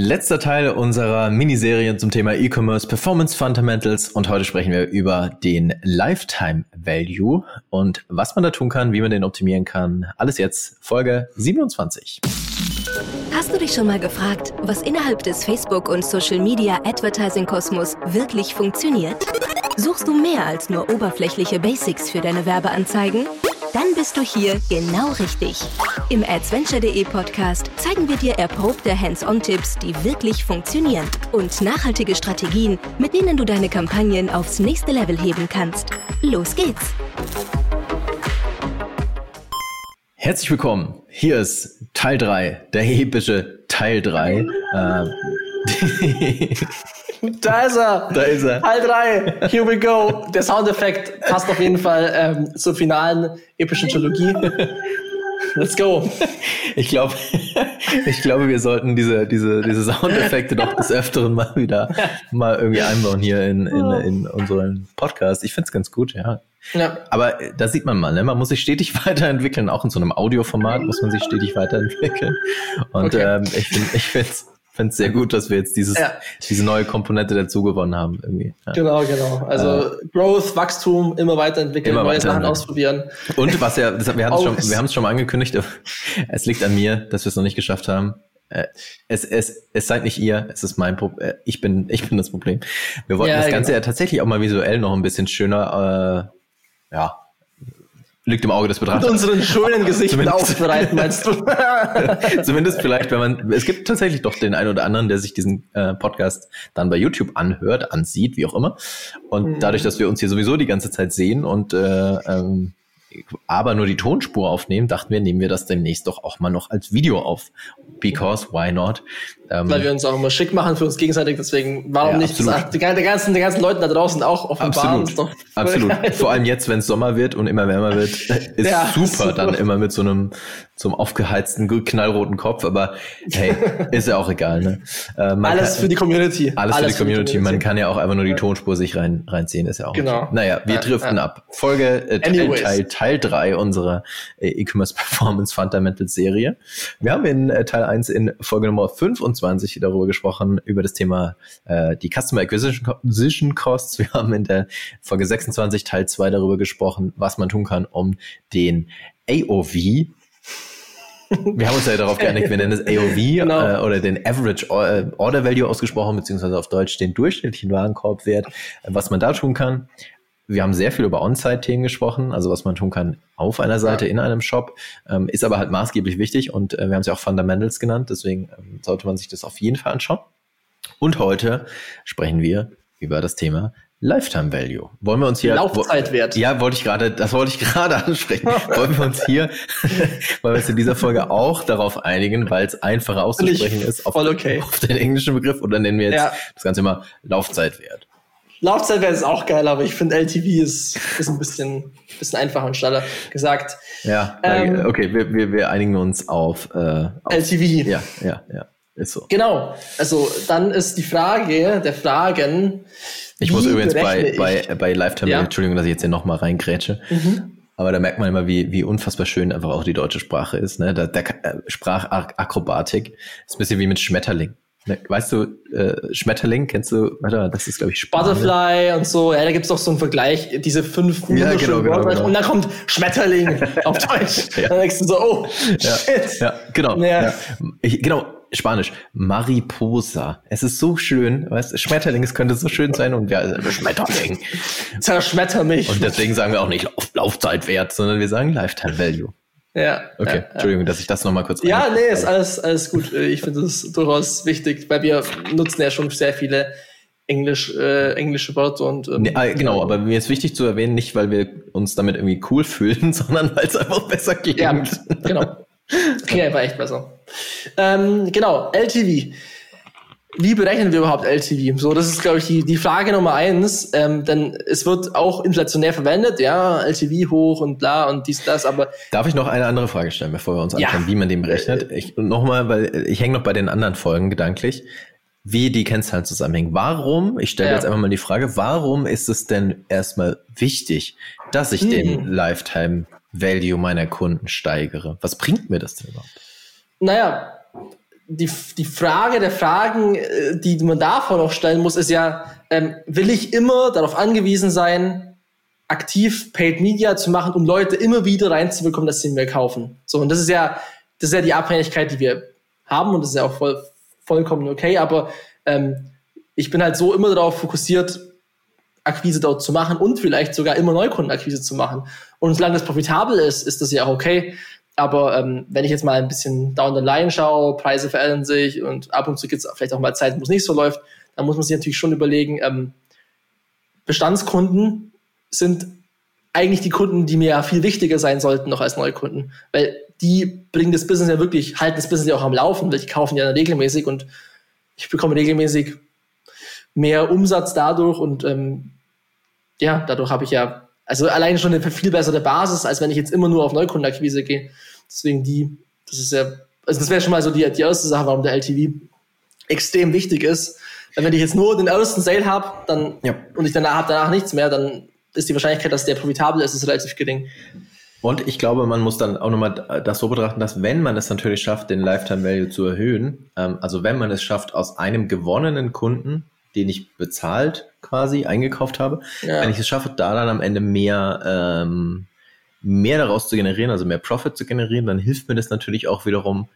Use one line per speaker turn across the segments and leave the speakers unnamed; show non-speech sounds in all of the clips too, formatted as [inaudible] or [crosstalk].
Letzter Teil unserer Miniserie zum Thema E-Commerce Performance Fundamentals und heute sprechen wir über den Lifetime Value und was man da tun kann, wie man den optimieren kann. Alles jetzt Folge 27.
Hast du dich schon mal gefragt, was innerhalb des Facebook- und Social-Media Advertising-Kosmos wirklich funktioniert? Suchst du mehr als nur oberflächliche Basics für deine Werbeanzeigen? Dann bist du hier genau richtig. Im Adventure.de Podcast zeigen wir dir erprobte Hands-on-Tipps, die wirklich funktionieren und nachhaltige Strategien, mit denen du deine Kampagnen aufs nächste Level heben kannst. Los geht's!
Herzlich willkommen. Hier ist Teil 3, der epische Teil 3. Äh, [laughs]
Da ist er.
Da ist er.
Teil 3. Here we go. Der Soundeffekt passt auf jeden Fall ähm, zur finalen epischen Trilogie. Let's go.
Ich glaube, [laughs] ich glaube, wir sollten diese, diese, diese Soundeffekte doch des Öfteren mal wieder mal irgendwie einbauen hier in, in, in unseren Podcast. Ich find's ganz gut, ja.
Ja.
Aber äh, da sieht man mal, ne? man muss sich stetig [laughs] weiterentwickeln. Auch in so einem Audioformat muss man sich stetig weiterentwickeln. Und
Okay.
ähm, ich finde ich find's, find's sehr gut, dass wir jetzt dieses,
Ja.
diese neue Komponente dazu gewonnen haben. Irgendwie. Ja.
Genau, genau. Also Growth, Wachstum, immer weiterentwickeln,
Immer
neue Sachen ausprobieren.
Und was ja, das, wir haben es schon, wir haben es schon mal angekündigt, [laughs] es liegt an mir, dass wir es noch nicht geschafft haben. Äh, Es, es, es seid nicht ihr, es ist mein Problem. Ich bin, ich bin das Problem. Wir wollten
Ja,
das Ganze
genau.
ja tatsächlich auch mal visuell noch ein bisschen schöner, äh, ja, liegt im Auge des
Mit
Betrachters.
unseren schönen Gesichten
Zumindest-
aufbereiten, meinst du? [laughs]
Zumindest vielleicht, wenn man, es gibt tatsächlich doch den einen oder anderen, der sich diesen äh, Podcast dann bei YouTube anhört, ansieht, wie auch immer. Und
Mhm.
dadurch, dass wir uns hier sowieso die ganze Zeit sehen und äh, ähm, aber nur die Tonspur aufnehmen, dachten wir, nehmen wir das demnächst doch auch mal noch als Video auf. Because why not? Ähm,
Weil wir uns auch immer schick machen für uns gegenseitig, deswegen warum
Ja,
nicht das, die, der ganzen, den ganzen Leuten da draußen auch offenbaren.
Absolut. Absolut.
geil. [laughs]
Vor allem jetzt, wenn es Sommer wird und immer wärmer wird, [laughs] ist
Ja,
super,
super.
dann immer mit so einem zum aufgeheizten knallroten Kopf. Aber hey, [laughs] ist ja auch egal. Ne? Äh,
Alles
kann-
für die Community.
Alles, für die Community. Man kann ja auch einfach nur die Tonspur sich rein, reinziehen, ist ja auch.
Genau.
Okay. Naja, wir
Ja,
driften ab. Folge äh, Teil. Teil, Teil 3 unserer äh, E-Commerce Performance Fundamentals Serie. Wir haben in äh, Teil 1 in Folge Nummer 25 darüber gesprochen, über das Thema äh, die Customer Acquisition Co- Acquisition Costs. Wir haben in der Folge 26 Teil 2 darüber gesprochen, was man tun kann, um den AOV wir haben uns ja darauf geeinigt, wir nennen es AOV [laughs]
Genau.
äh, oder den Average Or- äh, Order Value ausgesprochen, beziehungsweise auf Deutsch den durchschnittlichen Warenkorbwert, äh, was man da tun kann. Wir haben sehr viel über On-Site-Themen gesprochen, also was man tun kann auf einer Seite,
Ja.
in einem Shop, ähm, ist aber halt maßgeblich wichtig und äh, wir haben es ja auch Fundamentals genannt, deswegen ähm, sollte man sich das auf jeden Fall anschauen. Und heute sprechen wir über das Thema Lifetime Value. Wollen wir uns hier
Laufzeitwert.
ja, wollte ich gerade, das wollte ich gerade [laughs] ansprechen. Wollen wir uns hier, [laughs] wollen wir uns in dieser Folge auch darauf einigen, weil es einfacher auszusprechen ist, auf,
okay.
auf den englischen Begriff oder nennen wir jetzt
Ja.
das Ganze immer Laufzeitwert.
Laufzeitwert ist auch geil, aber ich finde LTV ist, ist ein bisschen, bisschen einfacher und schneller gesagt.
Ja,
Ähm,
okay, wir, wir, wir einigen uns auf, äh, auf
LTV.
ja, ja, ja, ist so.
Genau. Also dann ist die Frage der Fragen.
Ich muss übrigens bei, bei, bei Lifetime,
Ja.
Entschuldigung, dass ich jetzt hier nochmal reingrätsche. Aber da merkt man immer, wie, wie unfassbar schön einfach auch die deutsche Sprache ist. Ne? Da, der äh, Sprachakrobatik ist ein bisschen wie mit Schmetterling. Ne? Weißt du, äh, Schmetterling, kennst du, warte, das ist, glaube ich, Spanisch.
Butterfly und so, ja, da gibt's doch so einen Vergleich, diese fünf
Ja, genau, genau, genau.
und dann kommt Schmetterling auf [laughs] Deutsch.
Ja.
Dann denkst du so, oh,
Ja,
shit.
ja genau.
Ja.
Ja. Ich, genau, Spanisch. Mariposa. Es ist so schön. Weißt, du, Schmetterling, es könnte so schön sein und wir also Schmetterling.
Zerschmetter mich.
Und deswegen sagen wir auch nicht Lauf, Laufzeitwert, sondern wir sagen Lifetime Value.
Ja.
Okay,
ja,
Entschuldigung, dass ich das nochmal kurz
Ja, nee, ist alles, alles gut. Ich finde das durchaus wichtig, weil wir nutzen ja schon sehr viele Englisch, äh, englische Wörter und ähm,
Nee, ah, genau, aber mir ist wichtig zu erwähnen, nicht weil wir uns damit irgendwie cool fühlen, [laughs] sondern weil es einfach besser klingt.
Ja, genau. [laughs] Okay, war echt besser. Ähm, genau, LTV. Wie berechnen wir überhaupt LTV? So, das ist, glaube ich, die, die Frage Nummer eins. Ähm, denn es wird auch inflationär verwendet, ja, LTV hoch und bla und dies, das, aber
Darf ich noch eine andere Frage stellen, bevor wir uns
Ja.
anschauen, wie man den berechnet? Ich, nochmal, weil ich hänge noch bei den anderen Folgen gedanklich, wie die Kennzahlen zusammenhängen. Warum, ich stelle
Ja.
jetzt einfach mal die Frage, warum ist es denn erstmal wichtig, dass ich
Hm.
den Lifetime Value meiner Kunden steigere? Was bringt mir das denn überhaupt?
naja, die, die Frage der Fragen, äh, die man davor noch stellen muss, ist ja, ähm, will ich immer darauf angewiesen sein, aktiv Paid Media zu machen, um Leute immer wieder reinzubekommen, dass sie mir kaufen. So, und das ist ja, das ist ja die Abhängigkeit, die wir haben und das ist ja auch voll, vollkommen okay, aber ähm, ich bin halt so immer darauf fokussiert, Akquise dort zu machen und vielleicht sogar immer Neukundenakquise zu machen. Und solange das profitabel ist, ist das ja auch okay. Aber ähm, wenn ich jetzt mal ein bisschen down the line schaue, Preise verändern sich und ab und zu gibt es vielleicht auch mal Zeiten, wo es nicht so läuft, dann muss man sich natürlich schon überlegen, ähm, Bestandskunden sind eigentlich die Kunden, die mir ja viel wichtiger sein sollten noch als Neukunden. Weil die bringen das Business ja wirklich, halten das Business ja auch am Laufen, weil die kaufen ja regelmäßig und ich bekomme regelmäßig mehr Umsatz dadurch und ähm, ja, dadurch habe ich ja, also allein schon eine viel bessere Basis, als wenn ich jetzt immer nur auf Neukundenakquise gehe. Deswegen die, das ist ja, also das wäre schon mal so die, die erste Sache, warum der LTV extrem wichtig ist. Wenn ich jetzt nur den ersten Sale habe, dann ja. und ich danach habe danach nichts mehr, dann ist die Wahrscheinlichkeit, dass der profitabel ist, ist relativ gering.
Und ich glaube, man muss dann auch nochmal das so betrachten, dass wenn man es natürlich schafft, den Lifetime Value zu erhöhen, ähm, also wenn man es schafft, aus einem gewonnenen Kunden, den ich bezahlt quasi eingekauft habe, ja. wenn ich es schaffe, da dann am Ende mehr, ähm, mehr daraus zu generieren, also mehr Profit zu generieren, dann hilft mir das natürlich auch wiederum,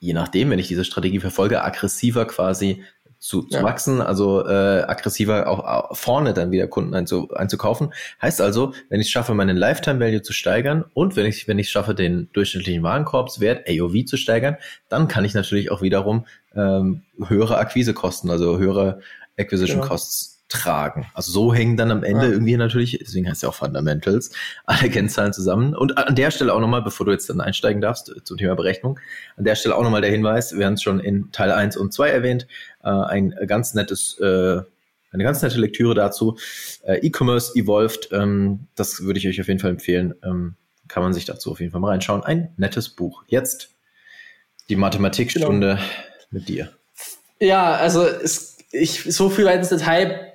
je nachdem, wenn ich diese Strategie verfolge, aggressiver quasi zu, zu ja. wachsen, also äh, aggressiver auch vorne dann wieder Kunden einzu, einzukaufen. Heißt also, wenn ich es schaffe, meinen Lifetime Value zu steigern und wenn ich wenn ich schaffe, den durchschnittlichen Warenkorbswert AOV zu steigern, dann kann ich natürlich auch wiederum ähm, höhere Akquisekosten, also höhere Acquisition genau. Costs tragen. Also so hängen dann am Ende ja. irgendwie natürlich, deswegen heißt es ja auch Fundamentals, [laughs] alle Kennzahlen zusammen. Und an der Stelle auch nochmal, bevor du jetzt dann einsteigen darfst äh, zum Thema Berechnung, an der Stelle auch nochmal der Hinweis, wir haben es schon in Teil 1 und 2 erwähnt, äh, ein ganz nettes, äh, eine ganz nette Lektüre dazu. Äh, E-Commerce Evolved, ähm, das würde ich euch auf jeden Fall empfehlen. Ähm, kann man sich dazu auf jeden Fall mal reinschauen. Ein nettes Buch. Jetzt die Mathematikstunde genau. mit dir.
Ja, also es, ich so viel ins Detail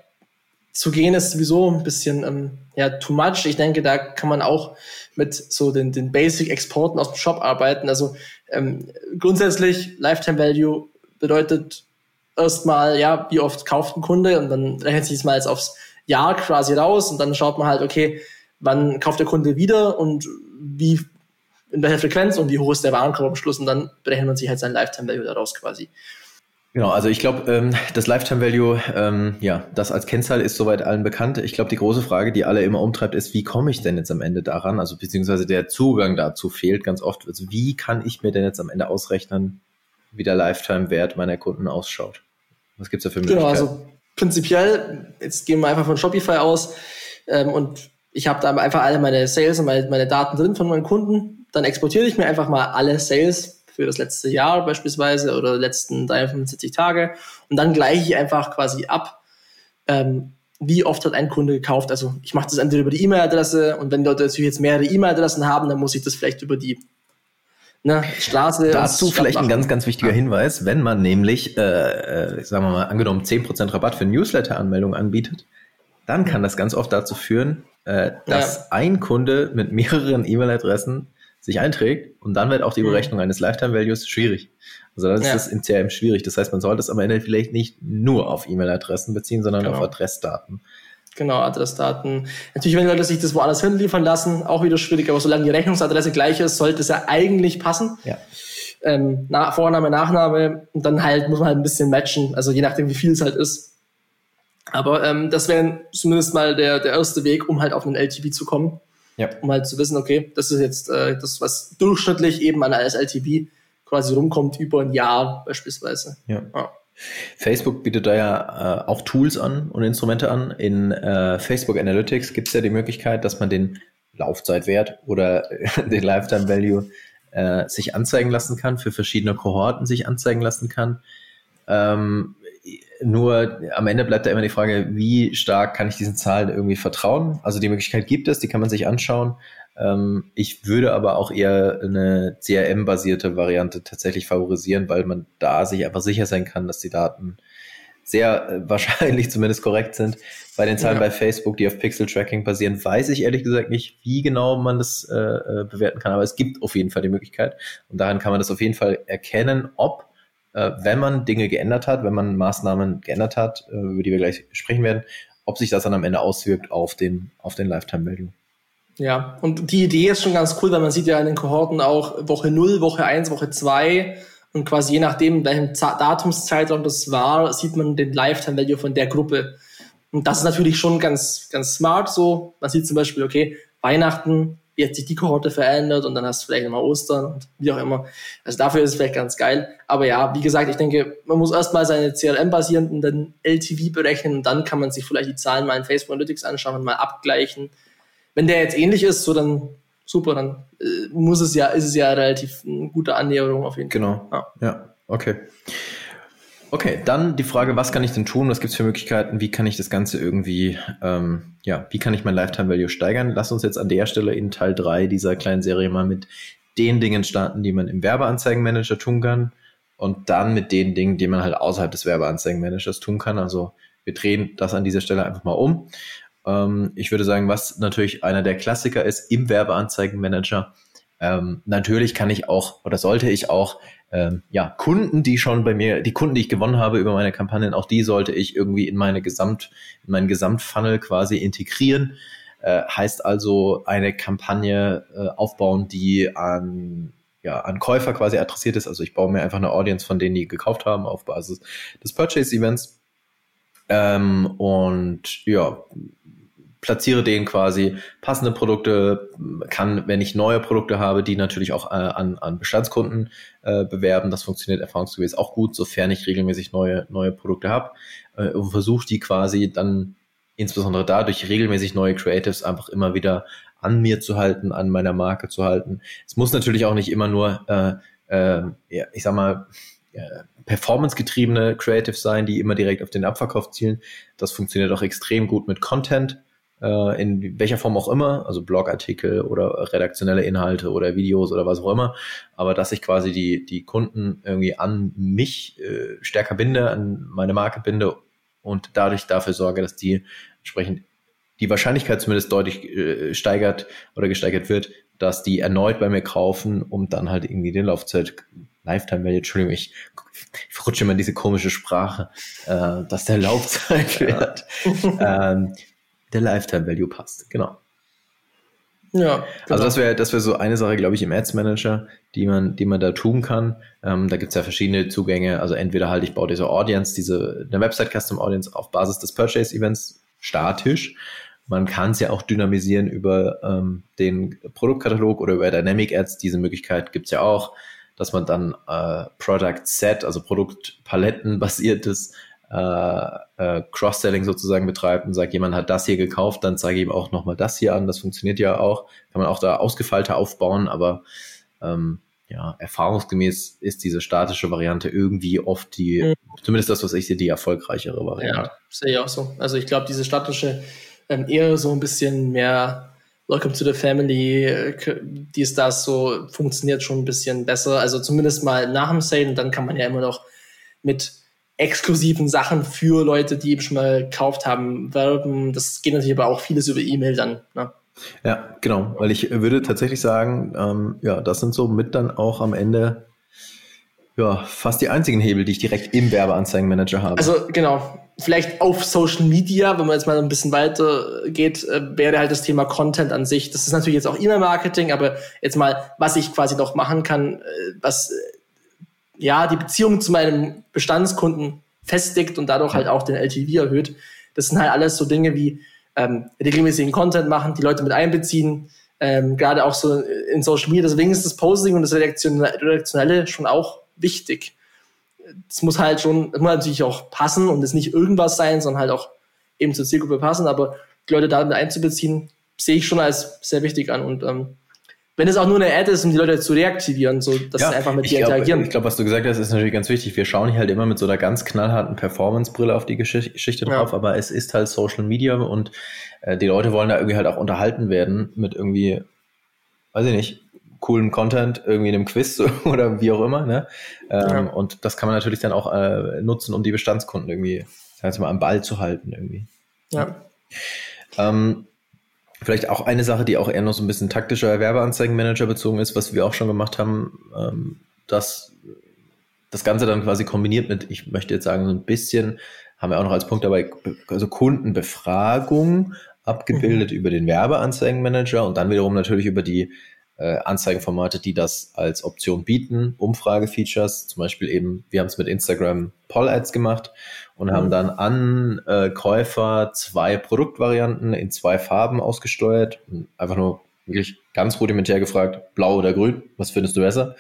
zu gehen ist sowieso ein bisschen ähm, ja, too much. Ich denke, da kann man auch mit so den, den Basic-Exporten aus dem Shop arbeiten. Also ähm, grundsätzlich Lifetime Value bedeutet erstmal, ja, wie oft kauft ein Kunde und dann rechnet sich das mal jetzt aufs Jahr quasi raus und dann schaut man halt, okay, wann kauft der Kunde wieder und wie, in welcher Frequenz und wie hoch ist der Warenkorb am Schluss und dann berechnet man sich halt sein Lifetime Value daraus quasi.
Genau, also ich glaube, ähm, das Lifetime Value, ähm, ja, das als Kennzahl ist soweit allen bekannt. Ich glaube, die große Frage, die alle immer umtreibt, ist, wie komme ich denn jetzt am Ende daran? Also beziehungsweise der Zugang dazu fehlt ganz oft. Also wie kann ich mir denn jetzt am Ende ausrechnen, wie der Lifetime-Wert meiner Kunden ausschaut? Was gibt's da für
Möglichkeiten? Genau, also prinzipiell, jetzt gehen wir einfach von Shopify aus ähm, und ich habe da einfach alle meine Sales und meine, meine Daten drin von meinen Kunden. Dann exportiere ich mir einfach mal alle Sales für das letzte Jahr beispielsweise oder letzten 73 Tage. Und dann gleiche ich einfach quasi ab, ähm, wie oft hat ein Kunde gekauft. Also ich mache das entweder über die E-Mail-Adresse und wenn Leute natürlich jetzt mehrere E-Mail-Adressen haben, dann muss ich das vielleicht über die ne, Straße.
Dazu vielleicht ein ganz, ganz wichtiger Hinweis, wenn man nämlich, äh, äh, sagen wir mal, angenommen 10% Rabatt für Newsletter-Anmeldung anbietet, dann kann das ganz oft dazu führen, äh, dass ja. ein Kunde mit mehreren E-Mail-Adressen sich einträgt und dann wird auch die mhm. Berechnung eines Lifetime Values schwierig. Also dann ist ja. das im CRM schwierig. Das heißt, man sollte es am Ende vielleicht nicht nur auf E-Mail-Adressen beziehen, sondern genau. auf Adressdaten.
Genau, Adressdaten. Natürlich, wenn Leute sich das woanders hinliefern lassen, auch wieder schwierig, aber solange die Rechnungsadresse gleich ist, sollte es ja eigentlich passen. Ja. Ähm, Na Vorname, Nachname und dann halt muss man halt ein bisschen matchen, also je nachdem, wie viel es halt ist. Aber ähm, das wäre zumindest mal der, der erste Weg, um halt auf einen LTV zu kommen. Ja. Um halt zu wissen, okay, das ist jetzt äh, das, was durchschnittlich eben an als LTV quasi rumkommt über ein Jahr beispielsweise.
Ja. ja. Facebook bietet da ja äh, auch Tools an und Instrumente an. In äh, Facebook Analytics gibt es ja die Möglichkeit, dass man den Laufzeitwert oder [laughs] den Lifetime Value äh, sich anzeigen lassen kann, für verschiedene Kohorten sich anzeigen lassen kann. Ähm, nur am Ende bleibt da immer die Frage, wie stark kann ich diesen Zahlen irgendwie vertrauen? Also die Möglichkeit gibt es, die kann man sich anschauen. Ähm, ich würde aber auch eher eine CRM-basierte Variante tatsächlich favorisieren, weil man da sich einfach sicher sein kann, dass die Daten sehr äh, [laughs] wahrscheinlich zumindest korrekt sind. Bei den Zahlen ja. bei Facebook, die auf Pixel-Tracking basieren, weiß ich ehrlich gesagt nicht, wie genau man das äh, äh, bewerten kann, aber es gibt auf jeden Fall die Möglichkeit und daran kann man das auf jeden Fall erkennen, ob wenn man Dinge geändert hat, wenn man Maßnahmen geändert hat, äh, über die wir gleich sprechen werden, ob sich das dann am Ende auswirkt auf den, auf den Lifetime Value.
Ja, und die Idee ist schon ganz cool, weil man sieht ja in den Kohorten auch Woche 0, Woche 1, Woche 2 und quasi je nachdem, welchen Datumszeitraum das war, sieht man den Lifetime Value von der Gruppe. Und das ist natürlich schon ganz, ganz smart so. Man sieht zum Beispiel, okay, Weihnachten, wie hat sich die Kohorte verändert und dann hast du vielleicht nochmal Ostern und wie auch immer. Also dafür ist es vielleicht ganz geil. Aber ja, wie gesagt, ich denke, man muss erstmal seine CRM-basierenden LTV berechnen und dann kann man sich vielleicht die Zahlen mal in Facebook Analytics anschauen und mal abgleichen wenn der jetzt ähnlich ist, so dann super, dann äh, muss es ja, ist es ja relativ eine gute Annäherung auf jeden
Fall. Genau. Ja, ja okay. Okay, dann die Frage, was kann ich denn tun? Was gibt es für Möglichkeiten? Wie kann ich das Ganze irgendwie, ähm, ja, wie kann ich mein Lifetime Value steigern? Lass uns jetzt an der Stelle in Teil 3 dieser kleinen Serie mal mit den Dingen starten, die man im Werbeanzeigenmanager tun kann und dann mit den Dingen, die man halt außerhalb des Werbeanzeigenmanagers tun kann. Also wir drehen das an dieser Stelle einfach mal um ähm, ich würde sagen, was natürlich einer der Klassiker ist im Werbeanzeigenmanager. Ähm, natürlich kann ich auch oder sollte ich auch ähm, ja Kunden, die schon bei mir, die Kunden, die ich gewonnen habe über meine Kampagnen, auch die sollte ich irgendwie in meine Gesamt, in meinen Gesamtfunnel quasi integrieren. Äh, heißt also eine Kampagne äh, aufbauen, die an ja, an Käufer quasi adressiert ist. Also ich baue mir einfach eine Audience von denen, die gekauft haben auf Basis des Purchase-Events. Ähm, und ja, platziere denen quasi passende Produkte, kann, wenn ich neue Produkte habe, die natürlich auch äh, an, an Bestandskunden äh, bewerben. Das funktioniert erfahrungsgemäß auch gut, sofern ich regelmäßig neue, neue Produkte habe äh, und versuche die quasi dann insbesondere dadurch regelmäßig neue Creatives einfach immer wieder an mir zu halten, an meiner Marke zu halten. Es muss natürlich auch nicht immer nur, äh, äh, ja, ich sag mal, äh, performance-getriebene Creatives sein, die immer direkt auf den Abverkauf zielen. Das funktioniert auch extrem gut mit Content äh, in welcher Form auch immer, also Blogartikel oder redaktionelle Inhalte oder Videos oder was auch immer, aber dass ich quasi die, die Kunden irgendwie an mich äh, stärker binde, an meine Marke binde und dadurch dafür sorge, dass die entsprechend die Wahrscheinlichkeit zumindest deutlich äh, steigert oder gesteigert wird, dass die erneut bei mir kaufen, um dann halt irgendwie den Laufzeit Lifetime Value, Entschuldigung, ich, ich rutsche immer in diese komische Sprache, äh, dass der Laufzeitwert ähm, der Lifetime Value passt. Genau. Ja. Genau. Also das wäre das wäre so eine Sache, glaube ich, im Ads Manager, die man, die man da tun kann. Ähm, da gibt's ja verschiedene Zugänge. Also entweder halt, ich baue diese Audience, diese eine Website Custom Audience auf Basis des Purchase Events statisch. Man kann es ja auch dynamisieren über ähm, den Produktkatalog oder über Dynamic Ads. Diese Möglichkeit gibt's ja auch, dass man dann äh, Product Set, also Produktpaletten basiertes äh, äh, Cross-Selling sozusagen betreibt und sagt, jemand hat das hier gekauft, dann zeige ich ihm auch nochmal das hier an. Das funktioniert ja auch. Kann man auch da ausgefeilter aufbauen, aber ähm, ja, erfahrungsgemäß ist diese statische Variante irgendwie oft die, mhm. zumindest das, was ich sehe, die erfolgreichere Variante.
Ja, sehe ich auch so. Also ich glaube, diese statische ähm, eher so ein bisschen mehr Welcome to the Family, äh, dies, das so funktioniert schon ein bisschen besser. Also zumindest mal nach dem Sale und dann kann man ja immer noch mit exklusiven Sachen für Leute, die eben schon mal gekauft haben, werben. Das geht natürlich aber auch vieles über E-Mail dann. Ne?
Ja, genau, weil ich würde tatsächlich sagen, ähm, ja, das sind so mit dann auch am Ende ja, fast die einzigen Hebel, die ich direkt im Werbeanzeigenmanager habe.
Also genau, vielleicht auf Social Media, wenn man jetzt mal ein bisschen weiter geht, äh, wäre halt das Thema Content an sich. Das ist natürlich jetzt auch E-Mail-Marketing, aber jetzt mal, was ich quasi noch machen kann, äh, was ja, die Beziehung zu meinem Bestandskunden festigt und dadurch halt auch den LTV erhöht. Das sind halt alles so Dinge wie ähm, regelmäßigen Content machen, die Leute mit einbeziehen, ähm, gerade auch so in Social Media. Deswegen ist das Posting und das Redaktionelle schon auch wichtig. Es muss halt schon, es muss natürlich auch passen und es nicht irgendwas sein, sondern halt auch eben zur Zielgruppe passen, aber die Leute damit einzubeziehen, sehe ich schon als sehr wichtig an und ähm, wenn es auch nur eine Ad ist, um die Leute zu reaktivieren, so dass ja, sie einfach mit dir interagieren.
Ich glaube, was du gesagt hast, ist natürlich ganz wichtig. Wir schauen hier halt immer mit so einer ganz knallharten Performance-Brille auf die Geschichte, Geschichte ja. drauf, aber es ist halt Social Media und äh, die Leute wollen da irgendwie halt auch unterhalten werden mit irgendwie, weiß ich nicht, coolen Content, irgendwie in einem Quiz [laughs] oder wie auch immer. Ne? Ähm, ja. Und das kann man natürlich dann auch äh, nutzen, um die Bestandskunden irgendwie, sagen wir mal, am Ball zu halten irgendwie. Ja. Ähm, Vielleicht auch eine Sache, die auch eher noch so ein bisschen taktischer Werbeanzeigenmanager bezogen ist, was wir auch schon gemacht haben, ähm, dass das Ganze dann quasi kombiniert mit, ich möchte jetzt sagen, so ein bisschen, haben wir auch noch als Punkt dabei, also Kundenbefragung abgebildet mhm. über den Werbeanzeigenmanager und dann wiederum natürlich über die äh, Anzeigenformate, die das als Option bieten, Umfragefeatures, zum Beispiel eben, wir haben es mit Instagram Poll-Ads gemacht und mhm. haben dann an äh, Käufer zwei Produktvarianten in zwei Farben ausgesteuert, einfach nur wirklich ganz rudimentär gefragt, blau oder grün, was findest du besser?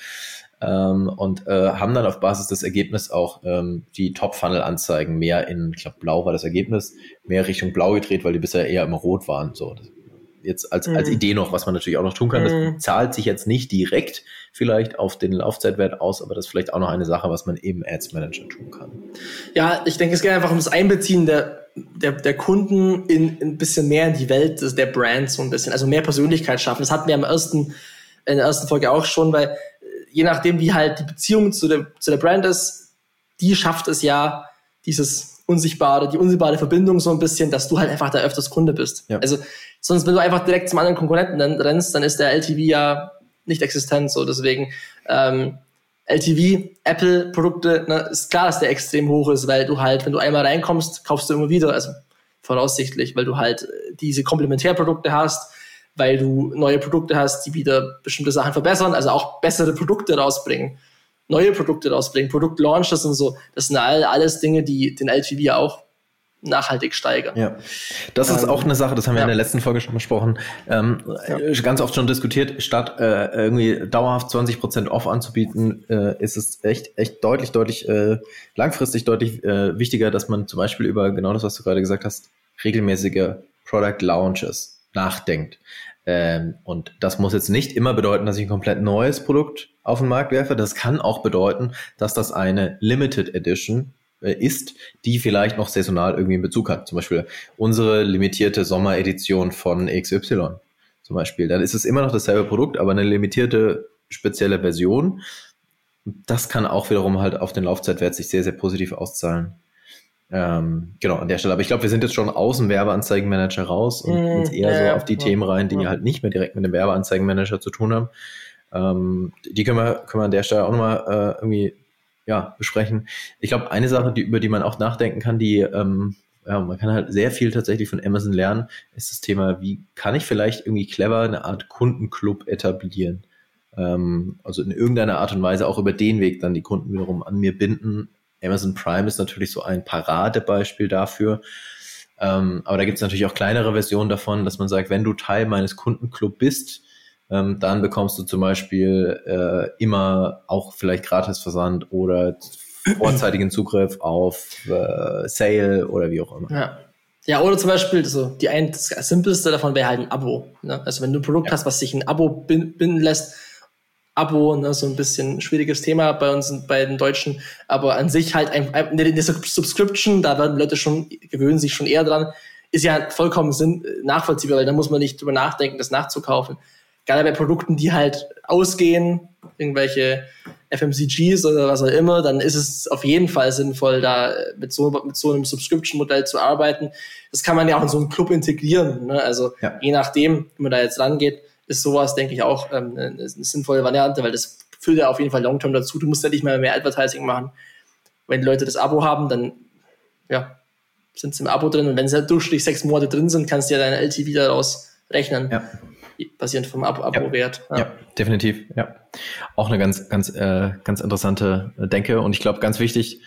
Ähm, und äh, haben dann auf Basis des Ergebnisses auch ähm, die Top-Funnel-Anzeigen mehr in, ich glaube, blau war das Ergebnis, mehr Richtung blau gedreht, weil die bisher eher immer rot waren. So, jetzt als, mhm. als Idee noch, was man natürlich auch noch tun kann. Das mhm. zahlt sich jetzt nicht direkt vielleicht auf den Laufzeitwert aus, aber das ist vielleicht auch noch eine Sache, was man eben Ads Manager tun kann.
Ja, ich denke, es geht einfach um das Einbeziehen der, der, der Kunden in, in ein bisschen mehr in die Welt der Brands so ein bisschen, also mehr Persönlichkeit schaffen. Das hatten wir im ersten, in der ersten Folge auch schon, weil äh, je nachdem, wie halt die Beziehung zu der, zu der Brand ist, die schafft es ja, dieses unsichtbare, die unsichtbare Verbindung so ein bisschen, dass du halt einfach da öfters Kunde bist. Ja. Also sonst, wenn du einfach direkt zum anderen Konkurrenten rennst, dann ist der LTV ja nicht existent. So deswegen ähm, LTV, Apple-Produkte, ne, ist klar, dass der extrem hoch ist, weil du halt, wenn du einmal reinkommst, kaufst du immer wieder. Also voraussichtlich, weil du halt diese Komplementärprodukte hast, weil du neue Produkte hast, die wieder bestimmte Sachen verbessern, also auch bessere Produkte rausbringen neue Produkte rausbringen, Produktlaunches und so. Das sind all, alles Dinge, die den LTV auch nachhaltig steigern.
Ja, das ist ähm, auch eine Sache, das haben wir ja. in der letzten Folge schon besprochen, ähm, ja. ganz oft schon diskutiert, statt äh, irgendwie dauerhaft 20 Prozent off anzubieten, äh, ist es echt, echt deutlich, deutlich, äh, langfristig deutlich äh, wichtiger, dass man zum Beispiel über genau das, was du gerade gesagt hast, regelmäßige Product Launches nachdenkt. Ähm, und das muss jetzt nicht immer bedeuten, dass ich ein komplett neues Produkt auf den Markt werfe. Das kann auch bedeuten, dass das eine Limited Edition äh, ist, die vielleicht noch saisonal irgendwie einen Bezug hat. Zum Beispiel unsere limitierte Sommeredition von XY. Zum Beispiel. Dann ist es immer noch dasselbe Produkt, aber eine limitierte spezielle Version. Das kann auch wiederum halt auf den Laufzeitwert sich sehr, sehr positiv auszahlen. Ähm, genau, an der Stelle. Aber ich glaube, wir sind jetzt schon aus dem Werbeanzeigenmanager raus und mm, uns eher ja, so auf die ja, Themen rein, die ja. halt nicht mehr direkt mit dem Werbeanzeigenmanager zu tun haben. Ähm, die können wir, können wir an der Stelle auch nochmal äh, irgendwie ja, besprechen. Ich glaube, eine Sache, die, über die man auch nachdenken kann, die ähm, ja, man kann halt sehr viel tatsächlich von Amazon lernen, ist das Thema, wie kann ich vielleicht irgendwie clever eine Art Kundenclub etablieren? Ähm, also in irgendeiner Art und Weise auch über den Weg dann die Kunden wiederum an mir binden, Amazon Prime ist natürlich so ein Paradebeispiel dafür. Ähm, aber da gibt es natürlich auch kleinere Versionen davon, dass man sagt, wenn du Teil meines Kundenclub bist, ähm, dann bekommst du zum Beispiel äh, immer auch vielleicht Gratisversand oder vorzeitigen Zugriff auf äh, Sale oder wie auch immer.
Ja. Ja, oder zum Beispiel, so die ein, das simpelste davon wäre halt ein Abo. Ne? Also wenn du ein Produkt ja. hast, was sich ein Abo binden lässt, Abo, ne, so ein bisschen schwieriges Thema bei uns, bei den Deutschen, aber an sich halt ein, eine, eine Subscription, da werden Leute schon, gewöhnen sich schon eher dran, ist ja vollkommen sinn, nachvollziehbar, weil da muss man nicht drüber nachdenken, das nachzukaufen. Gerade bei Produkten, die halt ausgehen, irgendwelche FMCGs oder was auch immer, dann ist es auf jeden Fall sinnvoll, da mit so, mit so einem Subscription-Modell zu arbeiten. Das kann man ja auch in so einen Club integrieren. Ne? Also ja. je nachdem, wie man da jetzt rangeht, ist sowas, denke ich, auch ähm, eine, sinnvolle Variante, weil das führt ja auf jeden Fall long-term dazu. Du musst ja nicht mehr mehr Advertising machen. Wenn die Leute das Abo haben, dann ja, sind sie im Abo drin und wenn sie durchschnittlich sechs Monate drin sind, kannst du ja deine LTV daraus rechnen. Ja. Basierend vom Abo-Wert.
Ja. ja. definitiv. Ja. Auch eine ganz, ganz, äh, ganz interessante Denke und ich glaube, ganz wichtig,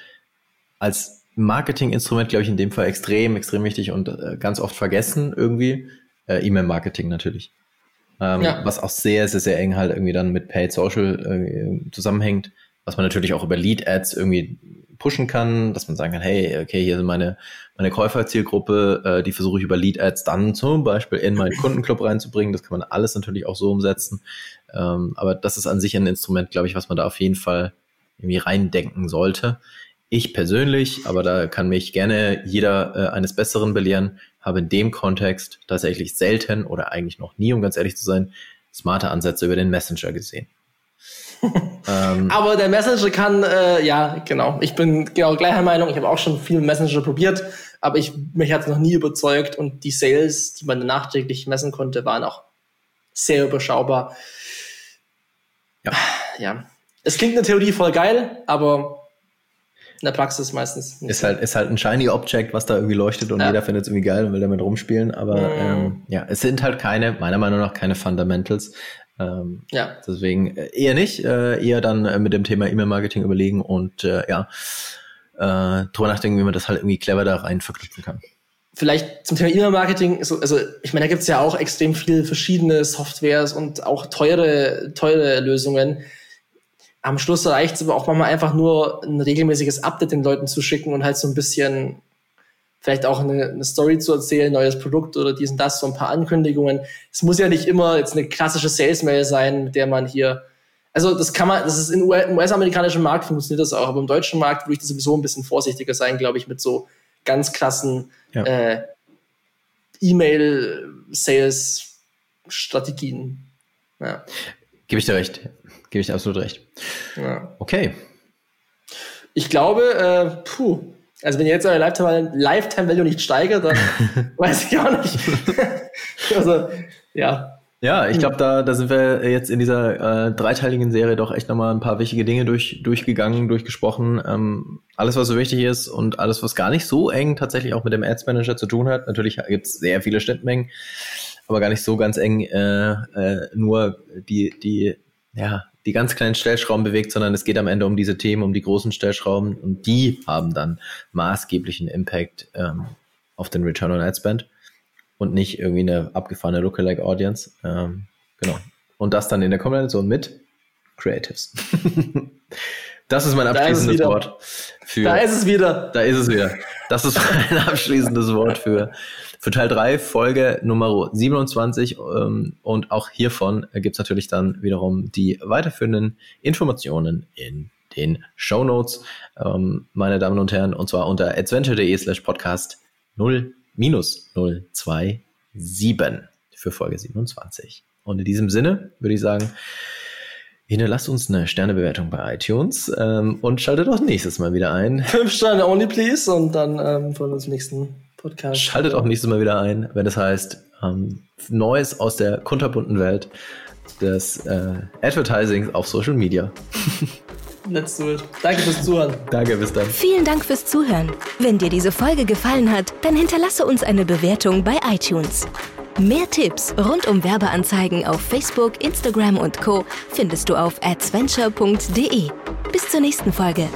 als Marketinginstrument, glaube ich, in dem Fall extrem, extrem wichtig und äh, ganz oft vergessen irgendwie. Äh, E-Mail-Marketing natürlich ähm, ja. was auch sehr, sehr, sehr eng halt irgendwie dann mit Paid Social äh, zusammenhängt, was man natürlich auch über Lead Ads irgendwie pushen kann, dass man sagen kann, hey, okay, hier sind meine, meine Käuferzielgruppe, äh, die versuche ich über Lead Ads dann zum Beispiel in meinen Kundenclub reinzubringen. Das kann man alles natürlich auch so umsetzen. Ähm, aber das ist an sich ein Instrument, glaube ich, was man da auf jeden Fall irgendwie reindenken sollte. Ich persönlich, aber da kann mich gerne jeder äh, eines Besseren belehren, habe in dem Kontext tatsächlich selten oder eigentlich noch nie, um ganz ehrlich zu sein, smarte Ansätze über den Messenger gesehen.
Ähm, Aber der Messenger kann, äh, ja, genau. Ich bin genau gleicher Meinung. Ich habe auch schon viel Messenger probiert, aber ich, mich hat es noch nie überzeugt und die Sales, die man nachträglich messen konnte, waren auch sehr überschaubar. Ja. ja. es klingt in der Theorie voll geil, aber in der Praxis meistens
nicht. Ist halt, ist halt ein shiny Object, was da irgendwie leuchtet und ja. jeder findet es irgendwie geil und will damit rumspielen. Aber mm. ähm, ja, es sind halt keine, meiner Meinung nach, keine Fundamentals. Ähm, ja. Deswegen äh, eher nicht, äh, eher dann äh, mit dem Thema E-Mail-Marketing überlegen und äh, ja, äh, drüber nachdenken, wie man das halt irgendwie clever da rein verknüpfen kann.
Vielleicht zum Thema E-Mail-Marketing, also, also ich meine, da gibt es ja auch extrem viele verschiedene Softwares und auch teure, teure Lösungen am Schluss reicht es aber auch manchmal einfach nur ein regelmäßiges Update den Leuten zu schicken und halt so ein bisschen vielleicht auch eine, eine Story zu erzählen, neues Produkt oder dies und das, so ein paar Ankündigungen. Es muss ja nicht immer jetzt eine klassische Sales-Mail sein, mit der man hier, also das kann man, das ist im US-amerikanischen Markt funktioniert das auch, aber im deutschen Markt würde ich das sowieso ein bisschen vorsichtiger sein, glaube ich, mit so ganz klassen ja. äh, E-Mail-Sales-Strategien.
Ja. Gebe ich dir recht. Gebe ich dir absolut recht. Ja. Okay.
Ich glaube, äh, puh, also wenn ihr jetzt eure Lifetime, Lifetime Value nicht steigert, dann [laughs] weiß ich auch nicht. [laughs] also, ja.
Ja, ich glaube, da, da sind wir jetzt in dieser äh, dreiteiligen Serie doch echt nochmal ein paar wichtige Dinge durch, durchgegangen, durchgesprochen. Ähm, alles, was so wichtig ist und alles, was gar nicht so eng tatsächlich auch mit dem Ads Manager zu tun hat. Natürlich gibt es sehr viele Schnittmengen, aber gar nicht so ganz eng äh, äh, nur die, die, ja, die ganz kleinen Stellschrauben bewegt, sondern es geht am Ende um diese Themen, um die großen Stellschrauben und die haben dann maßgeblichen Impact ähm, auf den Return on Ad Spend und nicht irgendwie eine abgefahrene Lookalike Audience. Ähm, genau. Und das dann in der Kombination mit Creatives. [laughs] das ist mein abschließendes
ist
Wort.
Für, da ist es wieder.
Da ist es wieder. Das ist [laughs] mein abschließendes Wort für für Teil 3, Folge Nummer 27. Ähm, und auch hiervon gibt es natürlich dann wiederum die weiterführenden Informationen in den Show Notes, ähm, meine Damen und Herren, und zwar unter adventure.de slash podcast 0 minus 027 für Folge 27. Und in diesem Sinne würde ich sagen, hinterlasst uns eine Sternebewertung bei iTunes ähm, und schaltet auch nächstes Mal wieder ein.
Fünf Sterne only, please, und dann ähm, von uns nächsten
Podcast. Schaltet auch nächstes Mal wieder ein, wenn es heißt ähm, Neues aus der kunterbunten Welt des äh, Advertisings auf Social Media. [laughs]
Let's do it. Danke fürs Zuhören.
Danke, bis dann.
Vielen Dank fürs Zuhören. Wenn dir diese Folge gefallen hat, dann hinterlasse uns eine Bewertung bei iTunes. Mehr Tipps rund um Werbeanzeigen auf Facebook, Instagram und Co. findest du auf adventure.de. Bis zur nächsten Folge.